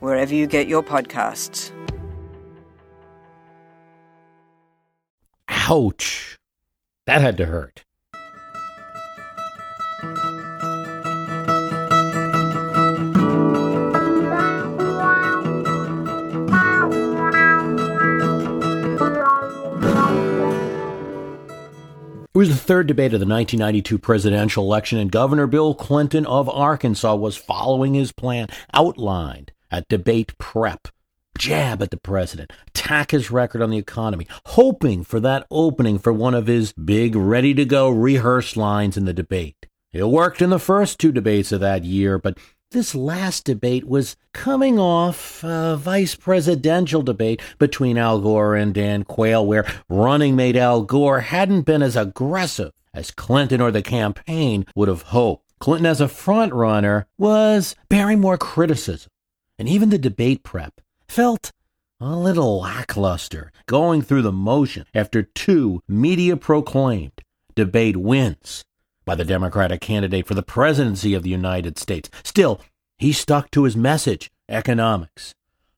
wherever you get your podcasts. Ouch. That had to hurt. It was the third debate of the 1992 presidential election, and Governor Bill Clinton of Arkansas was following his plan outlined at debate prep. Jab at the president, attack his record on the economy, hoping for that opening for one of his big, ready to go rehearsed lines in the debate. It worked in the first two debates of that year, but this last debate was coming off a vice presidential debate between Al Gore and Dan Quayle, where running mate Al Gore hadn't been as aggressive as Clinton or the campaign would have hoped. Clinton, as a front runner, was bearing more criticism, and even the debate prep felt a little lackluster, going through the motion after two media proclaimed debate wins by the Democratic candidate for the presidency of the United States. Still, he stuck to his message economics.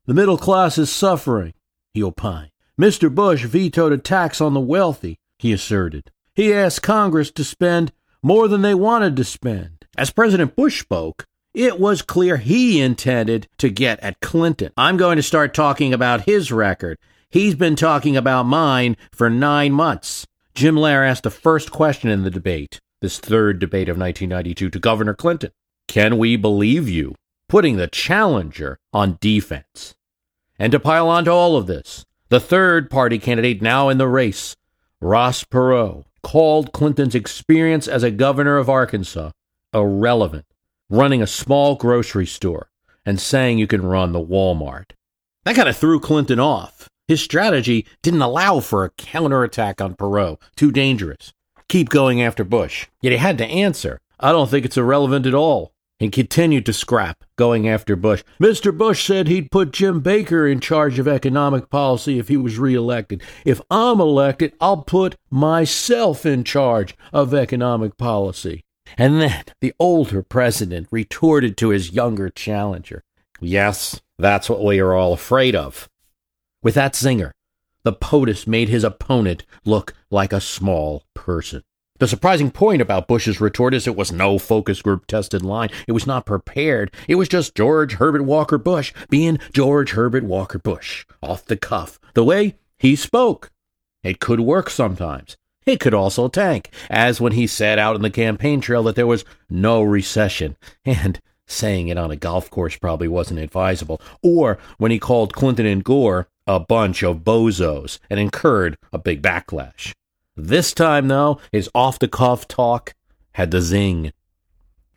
The middle class is suffering, he opined. Mr. Bush vetoed a tax on the wealthy, he asserted. He asked Congress to spend more than they wanted to spend. As President Bush spoke, it was clear he intended to get at Clinton. I'm going to start talking about his record. He's been talking about mine for nine months. Jim Lehrer asked the first question in the debate this third debate of 1992 to Governor Clinton. Can we believe you? Putting the challenger on defense. And to pile on to all of this, the third party candidate now in the race, Ross Perot, called Clinton's experience as a governor of Arkansas irrelevant, running a small grocery store and saying you can run the Walmart. That kind of threw Clinton off. His strategy didn't allow for a counterattack on Perot. Too dangerous keep going after Bush. Yet he had to answer. I don't think it's irrelevant at all. He continued to scrap, going after Bush. Mr. Bush said he'd put Jim Baker in charge of economic policy if he was reelected. If I'm elected, I'll put myself in charge of economic policy. And then the older president retorted to his younger challenger. Yes, that's what we are all afraid of. With that zinger, the POTUS made his opponent look like a small person. The surprising point about Bush's retort is it was no focus group tested line. It was not prepared. It was just George Herbert Walker Bush being George Herbert Walker Bush, off the cuff, the way he spoke. It could work sometimes. It could also tank, as when he said out in the campaign trail that there was no recession, and saying it on a golf course probably wasn't advisable, or when he called Clinton and Gore a bunch of bozos and incurred a big backlash. This time, though, his off the cuff talk had the zing.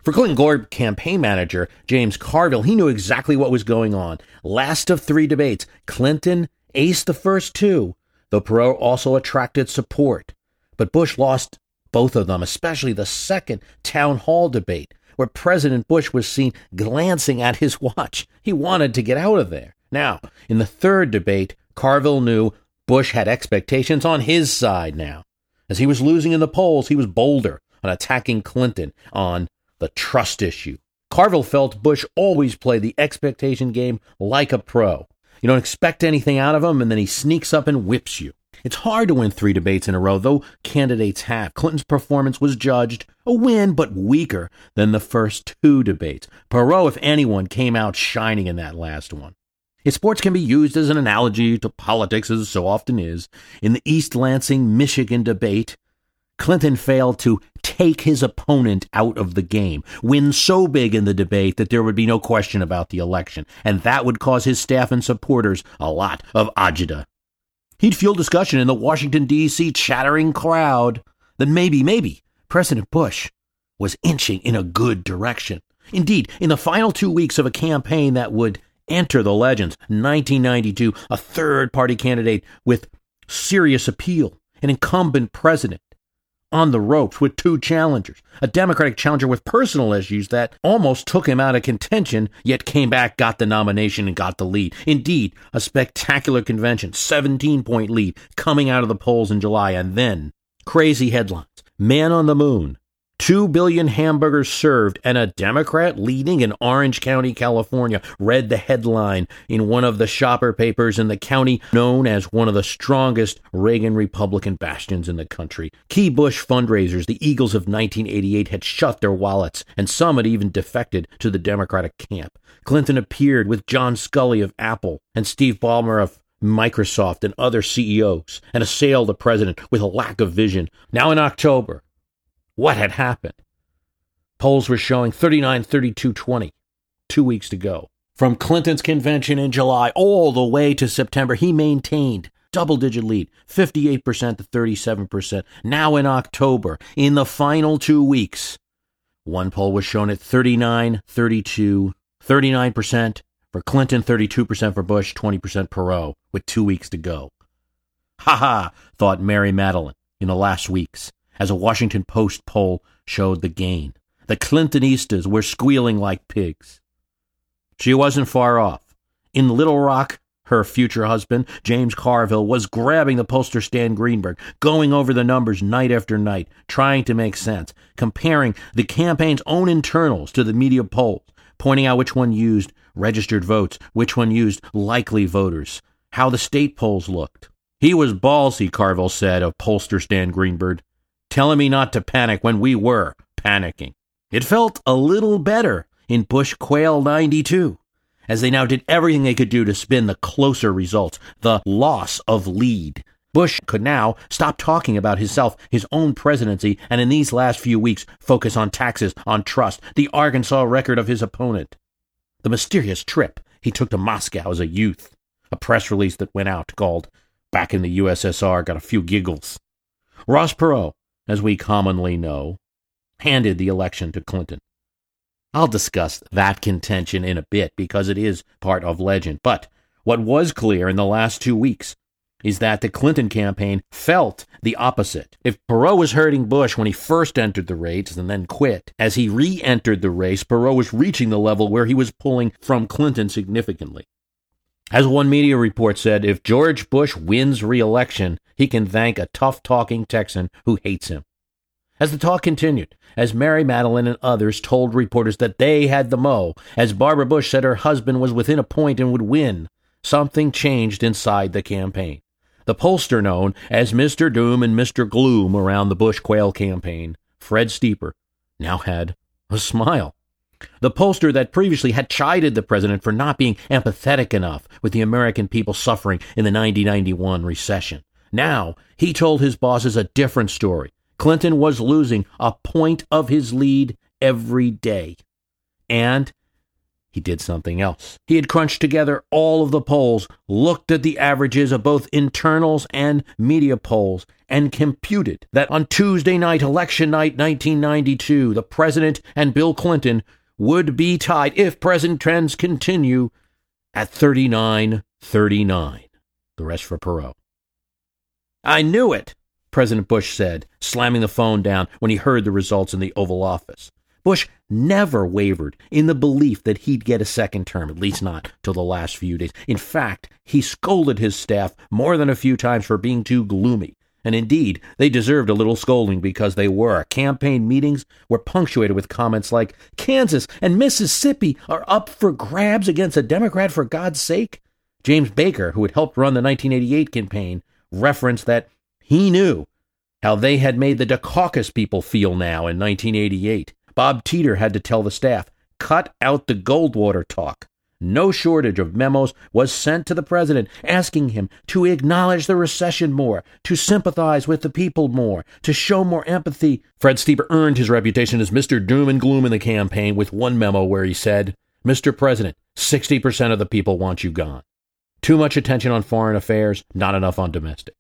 For Clinton Gore campaign manager James Carville, he knew exactly what was going on. Last of three debates, Clinton aced the first two, though Perot also attracted support. But Bush lost both of them, especially the second town hall debate, where President Bush was seen glancing at his watch. He wanted to get out of there. Now, in the third debate, Carville knew Bush had expectations on his side now. As he was losing in the polls, he was bolder on attacking Clinton on the trust issue. Carville felt Bush always played the expectation game like a pro. You don't expect anything out of him, and then he sneaks up and whips you. It's hard to win three debates in a row, though candidates have. Clinton's performance was judged a win, but weaker than the first two debates. Perot, if anyone, came out shining in that last one. If sports can be used as an analogy to politics, as so often is, in the East Lansing, Michigan debate, Clinton failed to take his opponent out of the game, win so big in the debate that there would be no question about the election, and that would cause his staff and supporters a lot of agita. He'd fuel discussion in the Washington, D.C. chattering crowd Then maybe, maybe President Bush was inching in a good direction. Indeed, in the final two weeks of a campaign that would Enter the legends. 1992, a third party candidate with serious appeal, an incumbent president on the ropes with two challengers, a Democratic challenger with personal issues that almost took him out of contention, yet came back, got the nomination, and got the lead. Indeed, a spectacular convention, 17 point lead coming out of the polls in July, and then crazy headlines. Man on the moon, Two billion hamburgers served, and a Democrat leading in Orange County, California, read the headline in one of the shopper papers in the county known as one of the strongest Reagan Republican bastions in the country. Key Bush fundraisers, the Eagles of 1988, had shut their wallets, and some had even defected to the Democratic camp. Clinton appeared with John Sculley of Apple and Steve Ballmer of Microsoft and other CEOs and assailed the president with a lack of vision. Now in October, what had happened. Polls were showing 39 32 20, two weeks to go. From Clinton's convention in July all the way to September, he maintained double digit lead, 58% to 37%. Now in October, in the final two weeks, one poll was shown at 39 32, 39% for Clinton, 32% for Bush, 20% Perot, with two weeks to go. Ha ha, thought Mary Matalin in the last weeks as a Washington Post poll showed the gain. The Clintonistas were squealing like pigs. She wasn't far off. In Little Rock, her future husband, James Carville, was grabbing the pollster Stan Greenberg, going over the numbers night after night, trying to make sense, comparing the campaign's own internals to the media polls, pointing out which one used registered votes, which one used likely voters, how the state polls looked. He was ballsy, Carville said of pollster Stan Greenberg telling me not to panic when we were panicking. It felt a little better in Bush Quayle 92, as they now did everything they could do to spin the closer results, the loss of lead. Bush could now stop talking about himself, his own presidency, and in these last few weeks focus on taxes, on trust, the Arkansas record of his opponent. The mysterious trip he took to Moscow as a youth. A press release that went out called Back in the USSR got a few giggles. Ross Perot, as we commonly know, handed the election to Clinton. I'll discuss that contention in a bit because it is part of legend. But what was clear in the last two weeks is that the Clinton campaign felt the opposite. If Perot was hurting Bush when he first entered the race and then quit, as he re entered the race, Perot was reaching the level where he was pulling from Clinton significantly. As one media report said, if George Bush wins re election, he can thank a tough talking Texan who hates him. As the talk continued, as Mary Matalin and others told reporters that they had the mo, as Barbara Bush said her husband was within a point and would win, something changed inside the campaign. The pollster known as Mr. Doom and Mr. Gloom around the Bush Quayle campaign, Fred Steeper, now had a smile. The pollster that previously had chided the president for not being empathetic enough with the American people suffering in the 1991 recession. Now, he told his bosses a different story. Clinton was losing a point of his lead every day. And he did something else. He had crunched together all of the polls, looked at the averages of both internals and media polls, and computed that on Tuesday night, election night 1992, the president and Bill Clinton would be tied if present trends continue at 39 39. The rest for Perot. I knew it, President Bush said, slamming the phone down when he heard the results in the Oval Office. Bush never wavered in the belief that he'd get a second term, at least not till the last few days. In fact, he scolded his staff more than a few times for being too gloomy, and indeed, they deserved a little scolding because they were. Campaign meetings were punctuated with comments like, Kansas and Mississippi are up for grabs against a Democrat for God's sake. James Baker, who had helped run the 1988 campaign, referenced that he knew how they had made the Dukakis people feel now in 1988. Bob Teeter had to tell the staff, cut out the Goldwater talk. No shortage of memos was sent to the president asking him to acknowledge the recession more, to sympathize with the people more, to show more empathy. Fred Steeper earned his reputation as Mr. Doom and Gloom in the campaign with one memo where he said, Mr. President, 60% of the people want you gone. Too much attention on foreign affairs, not enough on domestic.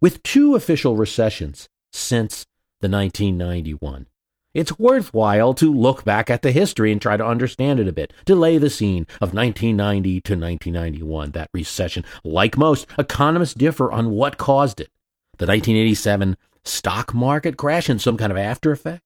With two official recessions since the 1991, it's worthwhile to look back at the history and try to understand it a bit, to lay the scene of 1990 to 1991, that recession. Like most, economists differ on what caused it. The 1987 stock market crash and some kind of after effect?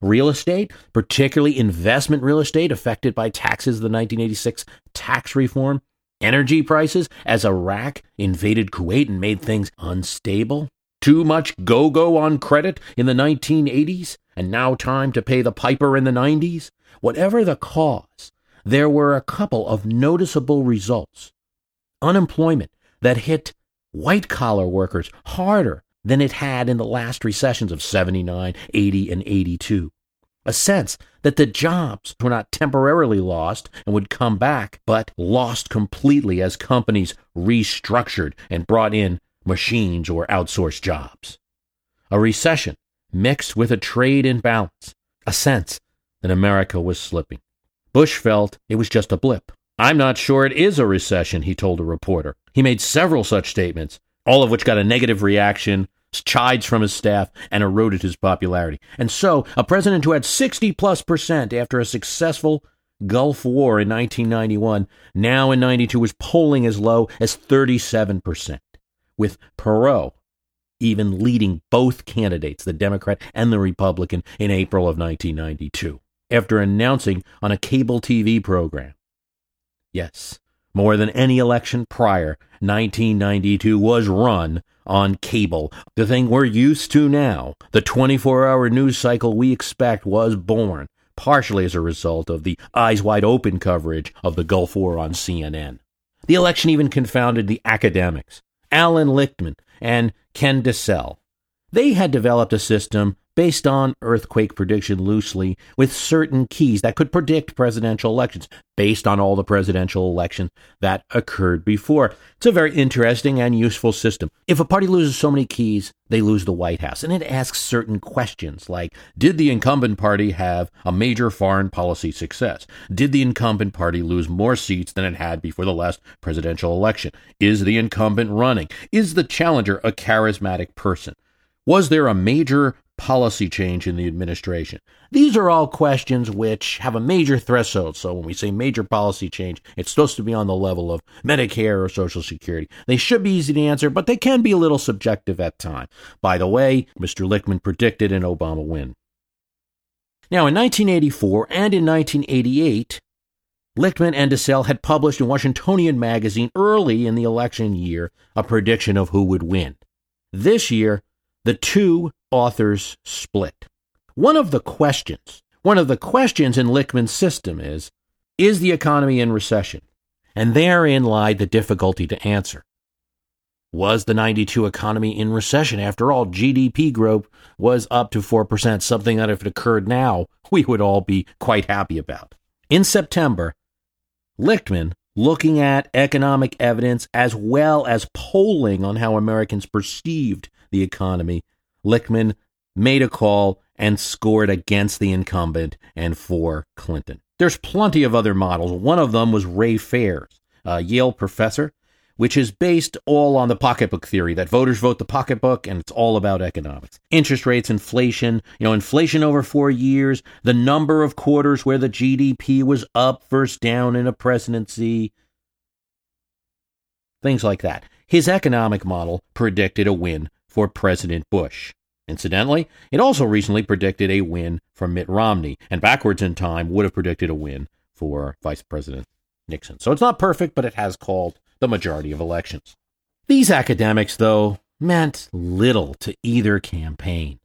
Real estate, particularly investment real estate affected by taxes, of the 1986 tax reform? Energy prices as Iraq invaded Kuwait and made things unstable? Too much go go on credit in the 1980s? And now time to pay the piper in the 90s? Whatever the cause, there were a couple of noticeable results. Unemployment that hit white collar workers harder than it had in the last recessions of 79, 80, and 82. A sense that the jobs were not temporarily lost and would come back, but lost completely as companies restructured and brought in machines or outsourced jobs. A recession mixed with a trade imbalance, a sense that America was slipping. Bush felt it was just a blip. I'm not sure it is a recession, he told a reporter. He made several such statements, all of which got a negative reaction, chides from his staff, and eroded his popularity. And so, a president who had 60 plus percent after a successful Gulf War in 1991, now in 92 was polling as low as 37 percent, with Perot even leading both candidates, the Democrat and the Republican, in April of 1992, after announcing on a cable TV program. Yes, more than any election prior, 1992 was run on cable. The thing we're used to now, the 24 hour news cycle we expect, was born partially as a result of the eyes wide open coverage of the Gulf War on CNN. The election even confounded the academics. Alan Lichtman and Ken DeCell. They had developed a system based on earthquake prediction loosely with certain keys that could predict presidential elections based on all the presidential elections that occurred before. It's a very interesting and useful system. If a party loses so many keys, they lose the White House. And it asks certain questions like Did the incumbent party have a major foreign policy success? Did the incumbent party lose more seats than it had before the last presidential election? Is the incumbent running? Is the challenger a charismatic person? Was there a major policy change in the administration? These are all questions which have a major threshold. So when we say major policy change, it's supposed to be on the level of Medicare or Social Security. They should be easy to answer, but they can be a little subjective at times. By the way, Mr. Lichtman predicted an Obama win. Now, in 1984 and in 1988, Lichtman and DeCell had published in Washingtonian magazine early in the election year a prediction of who would win. This year, the two authors split. One of the questions, one of the questions in Lichtman's system is, is the economy in recession? And therein lied the difficulty to answer. Was the 92 economy in recession? After all, GDP growth was up to 4%, something that if it occurred now, we would all be quite happy about. In September, Lichtman, looking at economic evidence as well as polling on how Americans perceived the economy, Lichtman made a call and scored against the incumbent and for Clinton. There's plenty of other models. One of them was Ray Fair's, a Yale professor, which is based all on the pocketbook theory that voters vote the pocketbook and it's all about economics. Interest rates, inflation, you know, inflation over four years, the number of quarters where the GDP was up versus down in a presidency, things like that. His economic model predicted a win for President Bush. Incidentally, it also recently predicted a win for Mitt Romney, and backwards in time would have predicted a win for Vice President Nixon. So it's not perfect, but it has called the majority of elections. These academics, though, meant little to either campaign.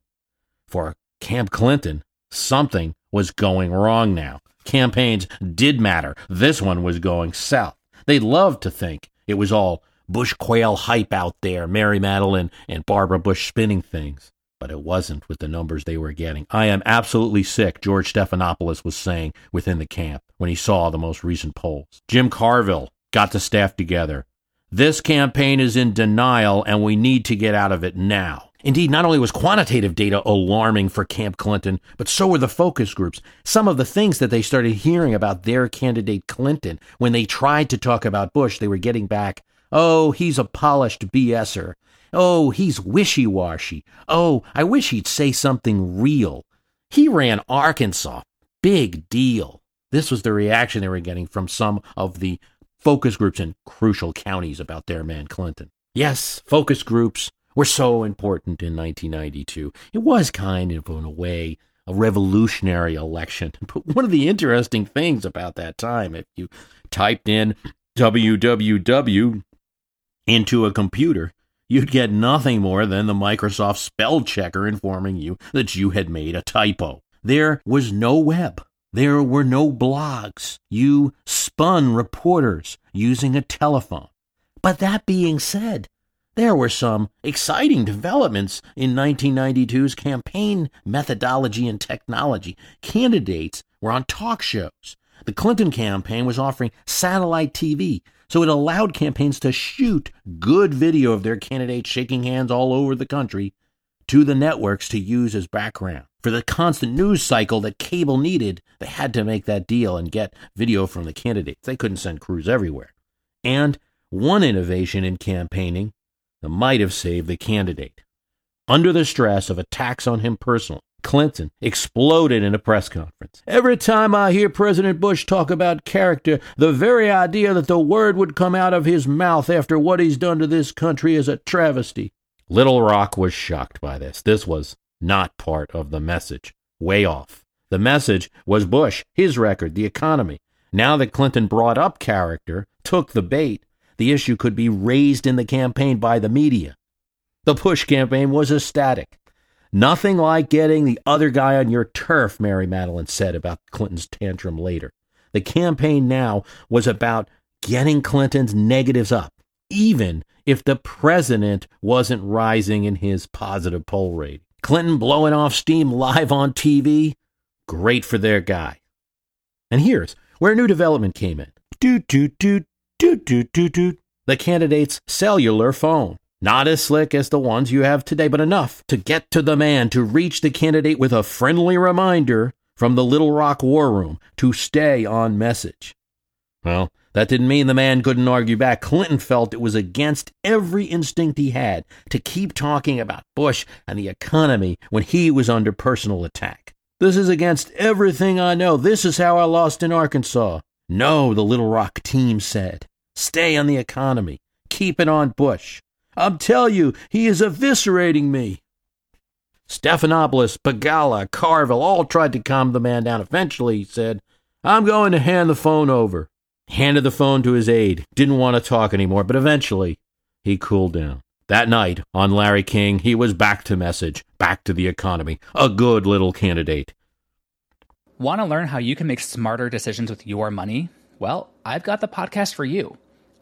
For Camp Clinton, something was going wrong now. Campaigns did matter. This one was going south. They loved to think it was all Bush Quayle hype out there, Mary Matalin and Barbara Bush spinning things. But it wasn't with the numbers they were getting. I am absolutely sick, George Stephanopoulos was saying within the camp when he saw the most recent polls. Jim Carville got the staff together. This campaign is in denial and we need to get out of it now. Indeed, not only was quantitative data alarming for Camp Clinton, but so were the focus groups. Some of the things that they started hearing about their candidate Clinton when they tried to talk about Bush, they were getting back Oh, he's a polished BSer. Oh, he's wishy washy. Oh, I wish he'd say something real. He ran Arkansas. Big deal. This was the reaction they were getting from some of the focus groups in crucial counties about their man Clinton. Yes, focus groups were so important in 1992. It was kind of, in a way, a revolutionary election. But one of the interesting things about that time, if you typed in www into a computer, you'd get nothing more than the Microsoft spell checker informing you that you had made a typo. There was no web. There were no blogs. You spun reporters using a telephone. But that being said, there were some exciting developments in 1992's campaign methodology and technology. Candidates were on talk shows. The Clinton campaign was offering satellite TV, so it allowed campaigns to shoot good video of their candidates shaking hands all over the country to the networks to use as background. For the constant news cycle that cable needed, they had to make that deal and get video from the candidates. They couldn't send crews everywhere. And one innovation in campaigning that might have saved the candidate. Under the stress of attacks on him personally, Clinton exploded in a press conference. Every time I hear President Bush talk about character, the very idea that the word would come out of his mouth after what he's done to this country is a travesty. Little Rock was shocked by this. This was not part of the message. Way off. The message was Bush, his record, the economy. Now that Clinton brought up character, took the bait, the issue could be raised in the campaign by the media. The Bush campaign was ecstatic. Nothing like getting the other guy on your turf, Mary Matalin said about Clinton's tantrum later. The campaign now was about getting Clinton's negatives up, even if the president wasn't rising in his positive poll rate. Clinton blowing off steam live on TV, great for their guy. And here's where a new development came in. Doot, doot, doot, doot, doot, doot, doot. The candidate's cellular phone. Not as slick as the ones you have today, but enough to get to the man, to reach the candidate with a friendly reminder from the Little Rock War Room to stay on message. Well, that didn't mean the man couldn't argue back. Clinton felt it was against every instinct he had to keep talking about Bush and the economy when he was under personal attack. This is against everything I know. This is how I lost in Arkansas. No, the Little Rock team said. Stay on the economy. Keep it on Bush. I'm tell you, he is eviscerating me. Stephanopoulos, Begala, Carville all tried to calm the man down. Eventually, he said, I'm going to hand the phone over. Handed the phone to his aide. Didn't want to talk anymore, but eventually he cooled down. That night, on Larry King, he was back to message, back to the economy. A good little candidate. Want to learn how you can make smarter decisions with your money? Well, I've got the podcast for you.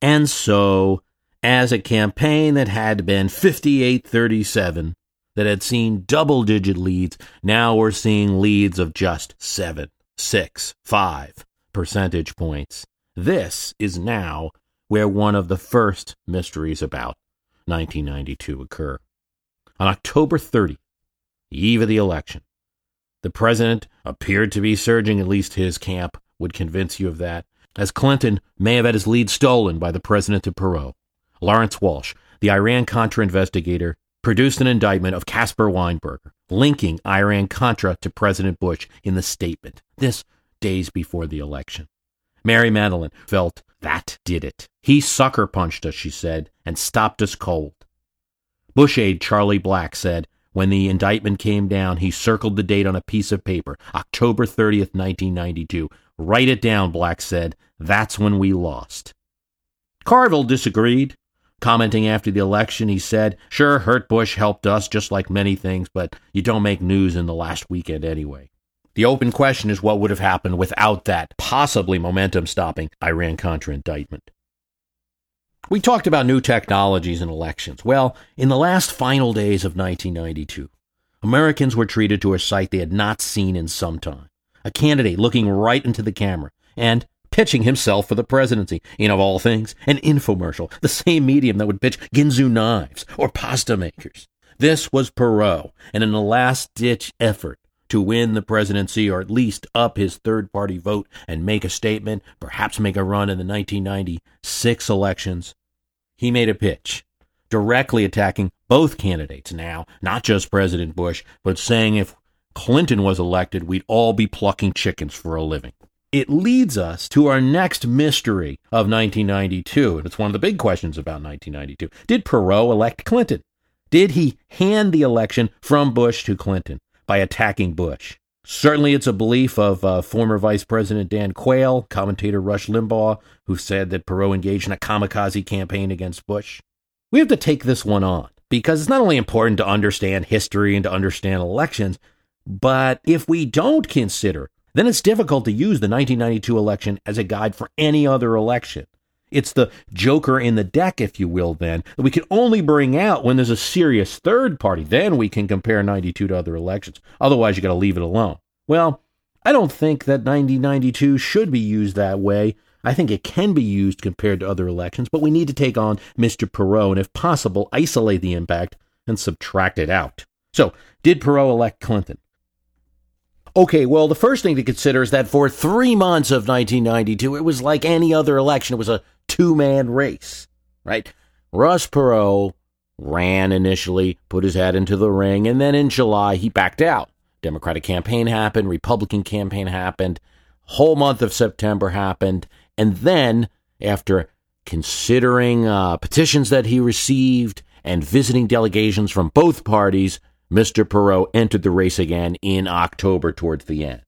And so, as a campaign that had been 5837, that had seen double digit leads, now we're seeing leads of just seven, six, five percentage points. This is now where one of the first mysteries about 1992 occur. On October 30, the eve of the election, the president appeared to be surging, at least his camp would convince you of that, as Clinton may have had his lead stolen by the president of Perot. Lawrence Walsh, the Iran Contra investigator, produced an indictment of Caspar Weinberger, linking Iran Contra to President Bush in the statement. This days before the election. Mary Matalin felt that did it. He sucker punched us, she said, and stopped us cold. Bush aide Charlie Black said, when the indictment came down, he circled the date on a piece of paper, October 30th, 1992. Write it down, Black said. That's when we lost. Carville disagreed. Commenting after the election, he said, Sure, Hurt Bush helped us just like many things, but you don't make news in the last weekend anyway. The open question is what would have happened without that possibly momentum stopping Iran Contra indictment. We talked about new technologies in elections. Well, in the last final days of 1992, Americans were treated to a sight they had not seen in some time. A candidate looking right into the camera and pitching himself for the presidency in, of all things, an infomercial, the same medium that would pitch Ginsu knives or pasta makers. This was Perot, and in a last ditch effort to win the presidency or at least up his third party vote and make a statement, perhaps make a run in the 1996 elections, he made a pitch directly attacking both candidates now, not just President Bush, but saying if Clinton was elected, we'd all be plucking chickens for a living. It leads us to our next mystery of 1992, and it's one of the big questions about 1992. Did Perot elect Clinton? Did he hand the election from Bush to Clinton by attacking Bush? Certainly, it's a belief of uh, former Vice President Dan Quayle, commentator Rush Limbaugh, who said that Perot engaged in a kamikaze campaign against Bush. We have to take this one on because it's not only important to understand history and to understand elections, but if we don't consider, then it's difficult to use the 1992 election as a guide for any other election. It's the joker in the deck, if you will, then, that we can only bring out when there's a serious third party. Then we can compare 92 to other elections. Otherwise, you got to leave it alone. Well, I don't think that 1992 should be used that way. I think it can be used compared to other elections, but we need to take on Mr. Perot and, if possible, isolate the impact and subtract it out. So, did Perot elect Clinton? Okay, well, the first thing to consider is that for three months of 1992, it was like any other election. It was a two man race, right? Ross Perot ran initially, put his hat into the ring, and then in July he backed out. Democratic campaign happened, Republican campaign happened, whole month of September happened, and then after considering uh, petitions that he received and visiting delegations from both parties, Mr. Perot entered the race again in October towards the end.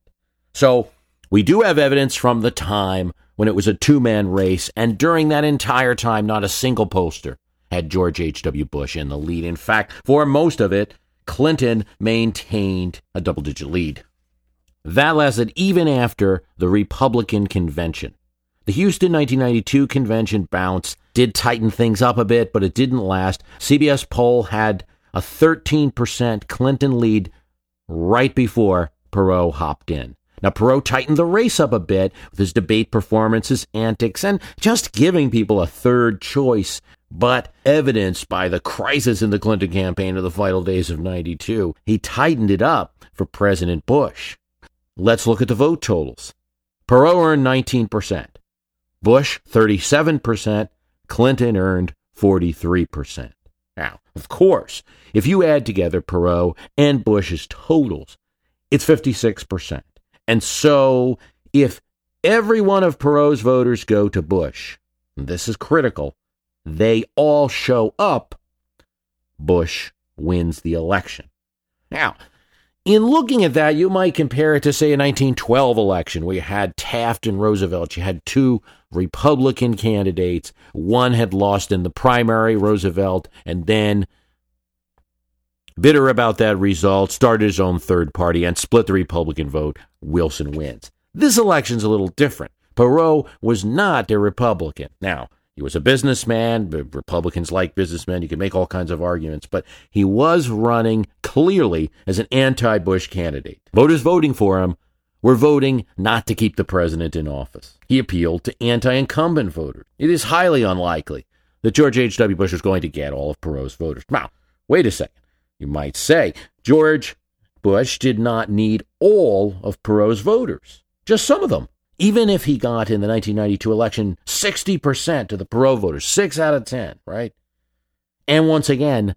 So we do have evidence from the time when it was a two man race, and during that entire time, not a single poster had George H.W. Bush in the lead. In fact, for most of it, Clinton maintained a double digit lead. That lasted even after the Republican convention. The Houston 1992 convention bounce did tighten things up a bit, but it didn't last. CBS poll had a 13% Clinton lead right before Perot hopped in. Now, Perot tightened the race up a bit with his debate performances, antics, and just giving people a third choice. But evidenced by the crisis in the Clinton campaign of the final days of 92, he tightened it up for President Bush. Let's look at the vote totals. Perot earned 19%, Bush 37%, Clinton earned 43%. Now, of course, if you add together Perot and Bush's totals, it's 56%. And so if every one of Perot's voters go to Bush, this is critical, they all show up, Bush wins the election. Now, in looking at that, you might compare it to, say, a 1912 election where you had Taft and Roosevelt. You had two Republican candidates. One had lost in the primary, Roosevelt, and then, bitter about that result, started his own third party and split the Republican vote. Wilson wins. This election's a little different. Perot was not a Republican. Now, he was a businessman. Republicans like businessmen. You can make all kinds of arguments, but he was running clearly as an anti Bush candidate. Voters voting for him were voting not to keep the president in office. He appealed to anti incumbent voters. It is highly unlikely that George H.W. Bush was going to get all of Perot's voters. Now, wait a second. You might say George Bush did not need all of Perot's voters, just some of them even if he got in the 1992 election 60% of the Perot voters, 6 out of 10, right? And once again,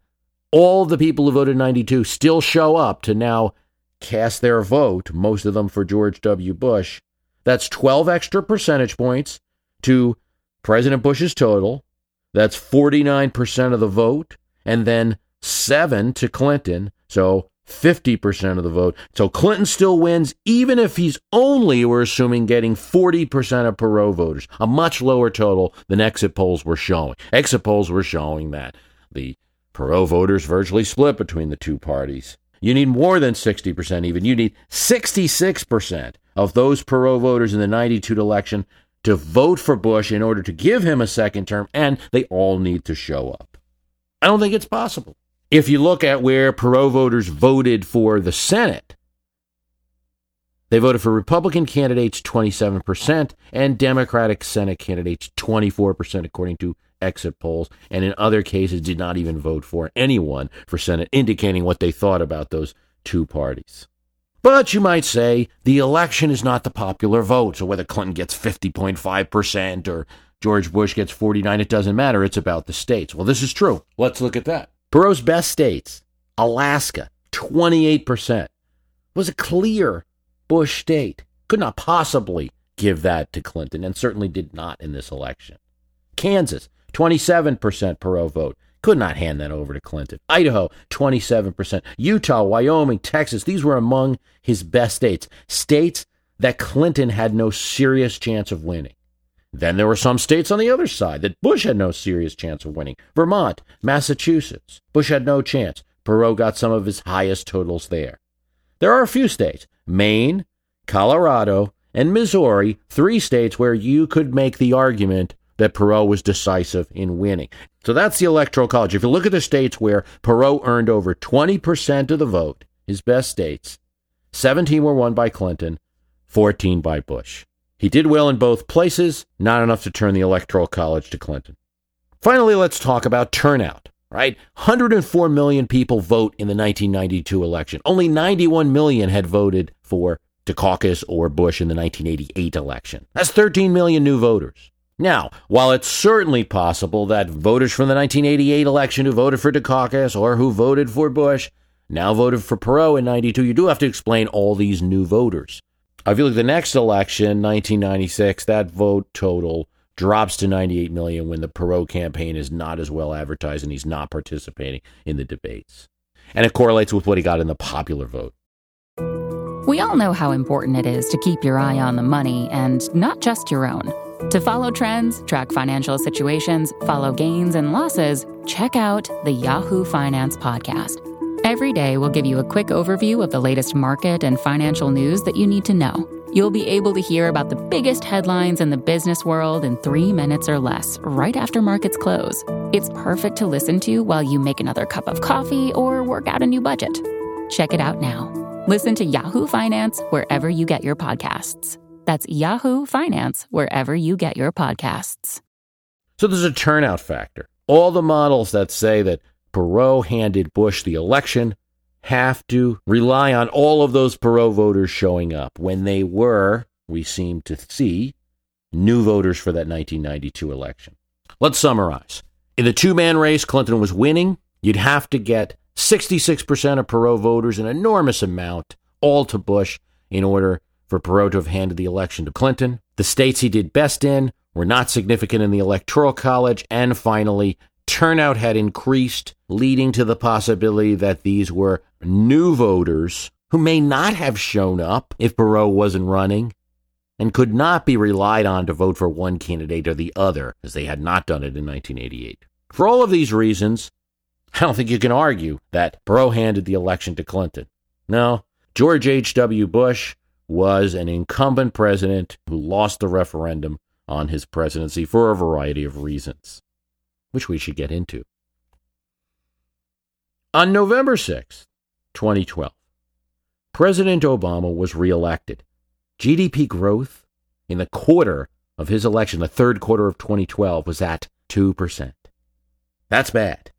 all the people who voted 92 still show up to now cast their vote, most of them for George W. Bush. That's 12 extra percentage points to President Bush's total. That's 49% of the vote, and then 7 to Clinton. So 50% of the vote. So Clinton still wins, even if he's only, we're assuming, getting 40% of Perot voters, a much lower total than exit polls were showing. Exit polls were showing that the Perot voters virtually split between the two parties. You need more than 60%, even. You need 66% of those Perot voters in the 92 election to vote for Bush in order to give him a second term, and they all need to show up. I don't think it's possible. If you look at where Perot voters voted for the Senate, they voted for Republican candidates 27% and Democratic Senate candidates 24%, according to exit polls, and in other cases did not even vote for anyone for Senate, indicating what they thought about those two parties. But you might say the election is not the popular vote, so whether Clinton gets 50.5% or George Bush gets 49, it doesn't matter. It's about the states. Well, this is true. Let's look at that. Perot's best states, Alaska, 28%, was a clear Bush state. Could not possibly give that to Clinton, and certainly did not in this election. Kansas, 27% Perot vote. Could not hand that over to Clinton. Idaho, 27%. Utah, Wyoming, Texas, these were among his best states. States that Clinton had no serious chance of winning. Then there were some states on the other side that Bush had no serious chance of winning. Vermont, Massachusetts. Bush had no chance. Perot got some of his highest totals there. There are a few states Maine, Colorado, and Missouri, three states where you could make the argument that Perot was decisive in winning. So that's the Electoral College. If you look at the states where Perot earned over 20% of the vote, his best states, 17 were won by Clinton, 14 by Bush. He did well in both places, not enough to turn the Electoral College to Clinton. Finally, let's talk about turnout, right? 104 million people vote in the 1992 election. Only 91 million had voted for Dukakis or Bush in the 1988 election. That's 13 million new voters. Now, while it's certainly possible that voters from the 1988 election who voted for Dukakis or who voted for Bush now voted for Perot in 92, you do have to explain all these new voters. I feel like the next election, 1996, that vote total drops to 98 million when the Perot campaign is not as well advertised and he's not participating in the debates. And it correlates with what he got in the popular vote. We all know how important it is to keep your eye on the money and not just your own. To follow trends, track financial situations, follow gains and losses, check out the Yahoo Finance Podcast. Every day, we'll give you a quick overview of the latest market and financial news that you need to know. You'll be able to hear about the biggest headlines in the business world in three minutes or less, right after markets close. It's perfect to listen to while you make another cup of coffee or work out a new budget. Check it out now. Listen to Yahoo Finance wherever you get your podcasts. That's Yahoo Finance wherever you get your podcasts. So there's a turnout factor. All the models that say that Perot handed Bush the election have to rely on all of those Perot voters showing up when they were, we seem to see, new voters for that 1992 election. Let's summarize. In the two man race, Clinton was winning. You'd have to get 66% of Perot voters, an enormous amount, all to Bush in order for Perot to have handed the election to Clinton. The states he did best in were not significant in the Electoral College, and finally, turnout had increased, leading to the possibility that these were new voters who may not have shown up if Perot wasn't running and could not be relied on to vote for one candidate or the other, as they had not done it in 1988. For all of these reasons, I don't think you can argue that Perot handed the election to Clinton. No, George H.W. Bush was an incumbent president who lost the referendum on his presidency for a variety of reasons, which we should get into. On November 6, 2012, President Obama was reelected. GDP growth in the quarter of his election, the third quarter of 2012, was at 2%. That's bad.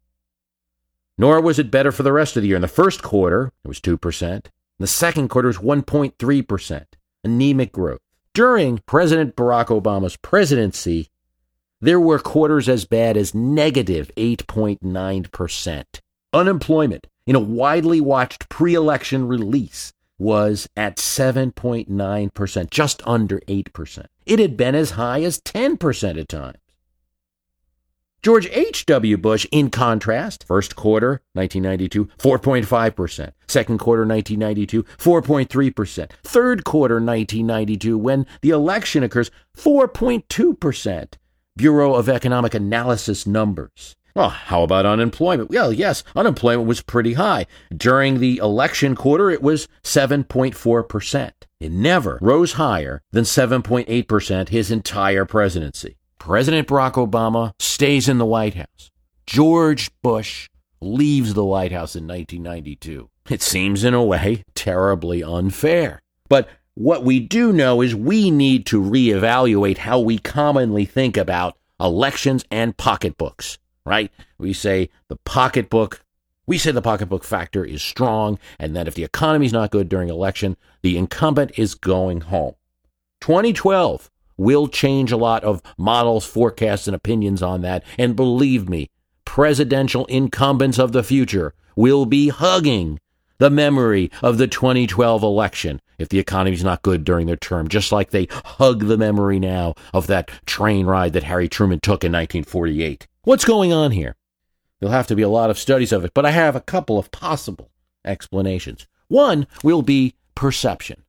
Nor was it better for the rest of the year. In the first quarter, it was 2%. In the second quarter, it was 1.3%, anemic growth. During President Barack Obama's presidency, there were quarters as bad as negative 8.9%. Unemployment, in a widely watched pre election release, was at 7.9%, just under 8%. It had been as high as 10% at times. George H.W. Bush, in contrast, first quarter 1992, 4.5%. Second quarter 1992, 4.3%. Third quarter 1992, when the election occurs, 4.2%. Bureau of Economic Analysis numbers. Well, how about unemployment? Well, yes, unemployment was pretty high. During the election quarter, it was 7.4%. It never rose higher than 7.8% his entire presidency. President Barack Obama stays in the White House. George Bush leaves the White House in 1992. It seems, in a way, terribly unfair. But what we do know is we need to reevaluate how we commonly think about elections and pocketbooks, right? We say the pocketbook, we say the pocketbook factor is strong, and that if the economy's not good during election, the incumbent is going home. 2012 will change a lot of models, forecasts, and opinions on that. And believe me, presidential incumbents of the future will be hugging the memory of the 2012 election if the economy's not good during their term, just like they hug the memory now of that train ride that Harry Truman took in 1948. What's going on here? There'll have to be a lot of studies of it, but I have a couple of possible explanations. One will be perception.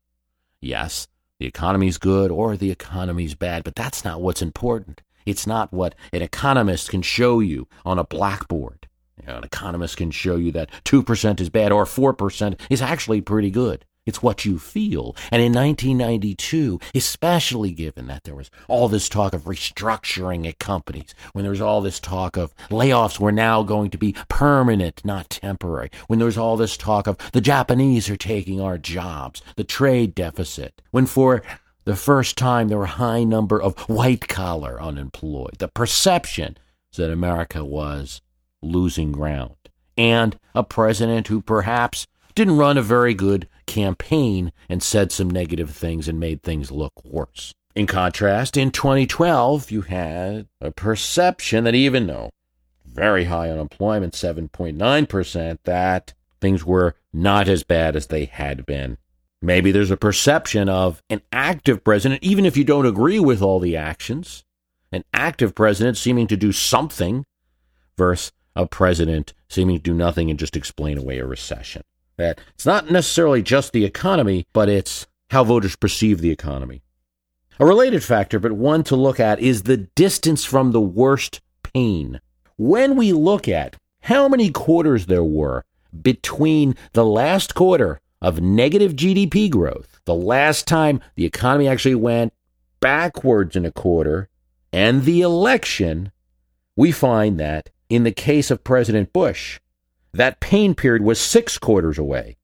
Yes, the economy's good or the economy's bad, but that's not what's important. It's not what an economist can show you on a blackboard. You know, an economist can show you that 2% is bad or 4% is actually pretty good. It's what you feel. And in 1992, especially given that there was all this talk of restructuring at companies, when there was all this talk of layoffs were now going to be permanent, not temporary, when there was all this talk of the Japanese are taking our jobs, the trade deficit, when for the first time there were a high number of white collar unemployed, the perception that America was losing ground, and a president who perhaps didn't run a very good campaign and said some negative things and made things look worse. In contrast, in 2012, you had a perception that even though very high unemployment, 7.9%, that things were not as bad as they had been. Maybe there's a perception of an active president, even if you don't agree with all the actions, an active president seeming to do something versus a president seeming to do nothing and just explain away a recession that it's not necessarily just the economy, but it's how voters perceive the economy. A related factor, but one to look at, is the distance from the worst pain. When we look at how many quarters there were between the last quarter of negative GDP growth, the last time the economy actually went backwards in a quarter, and the election, we find that in the case of President Bush, that pain period was six quarters away.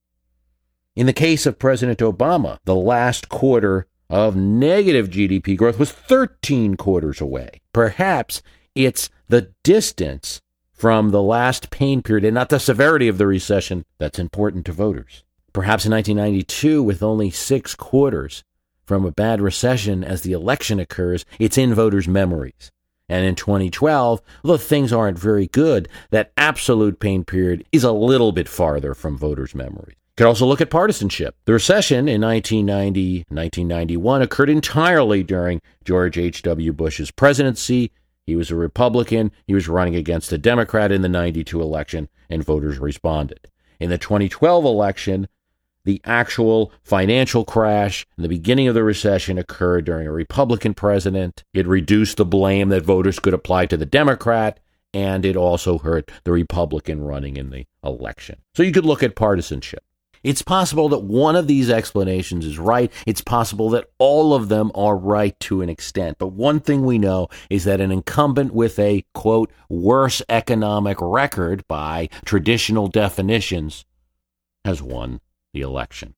In the case of President Obama, the last quarter of negative GDP growth was 13 quarters away. Perhaps it's the distance from the last pain period and not the severity of the recession that's important to voters. Perhaps in 1992, with only six quarters from a bad recession as the election occurs, it's in voters' memories. And in 2012, although things aren't very good, that absolute pain period is a little bit farther from voters' memories. You could also look at partisanship. The recession in 1990 1991 occurred entirely during George H.W. Bush's presidency. He was a Republican. He was running against a Democrat in the 92 election, and voters responded. In the 2012 election, the actual financial crash and the beginning of the recession occurred during a Republican president. It reduced the blame that voters could apply to the Democrat, and it also hurt the Republican running in the election. So you could look at partisanship. It's possible that one of these explanations is right. It's possible that all of them are right to an extent. But one thing we know is that an incumbent with a, quote, worse economic record by traditional definitions has won the election.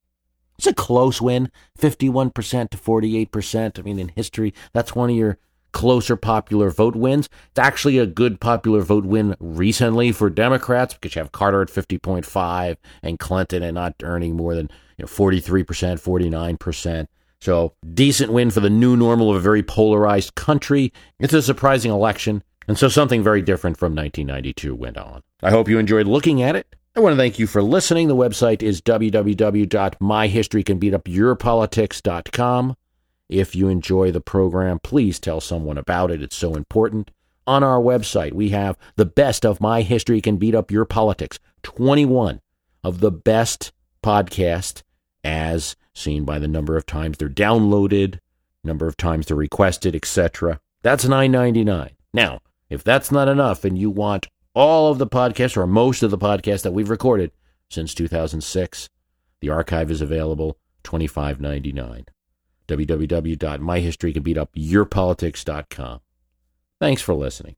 It's a close win, 51% to 48%. I mean, in history, that's one of your closer popular vote wins. It's actually a good popular vote win recently for Democrats because you have Carter at 50.5 and Clinton and not earning more than you know, 43%, 49%. So, decent win for the new normal of a very polarized country. It's a surprising election. And so something very different from 1992 went on. I hope you enjoyed looking at it. I want to thank you for listening. The website is www.myhistorycanbeatupyourpolitics.com. If you enjoy the program, please tell someone about it. It's so important. On our website, we have the best of My History Can Beat Up Your Politics, 21 of the best podcasts as seen by the number of times they're downloaded, number of times they're requested, etc. That's 9.99. Now, if that's not enough and you want all of the podcasts or most of the podcasts that we've recorded since 2006. The archive is available $25.99. www.myhistorycanbeatupyourpolitics.com. Thanks for listening.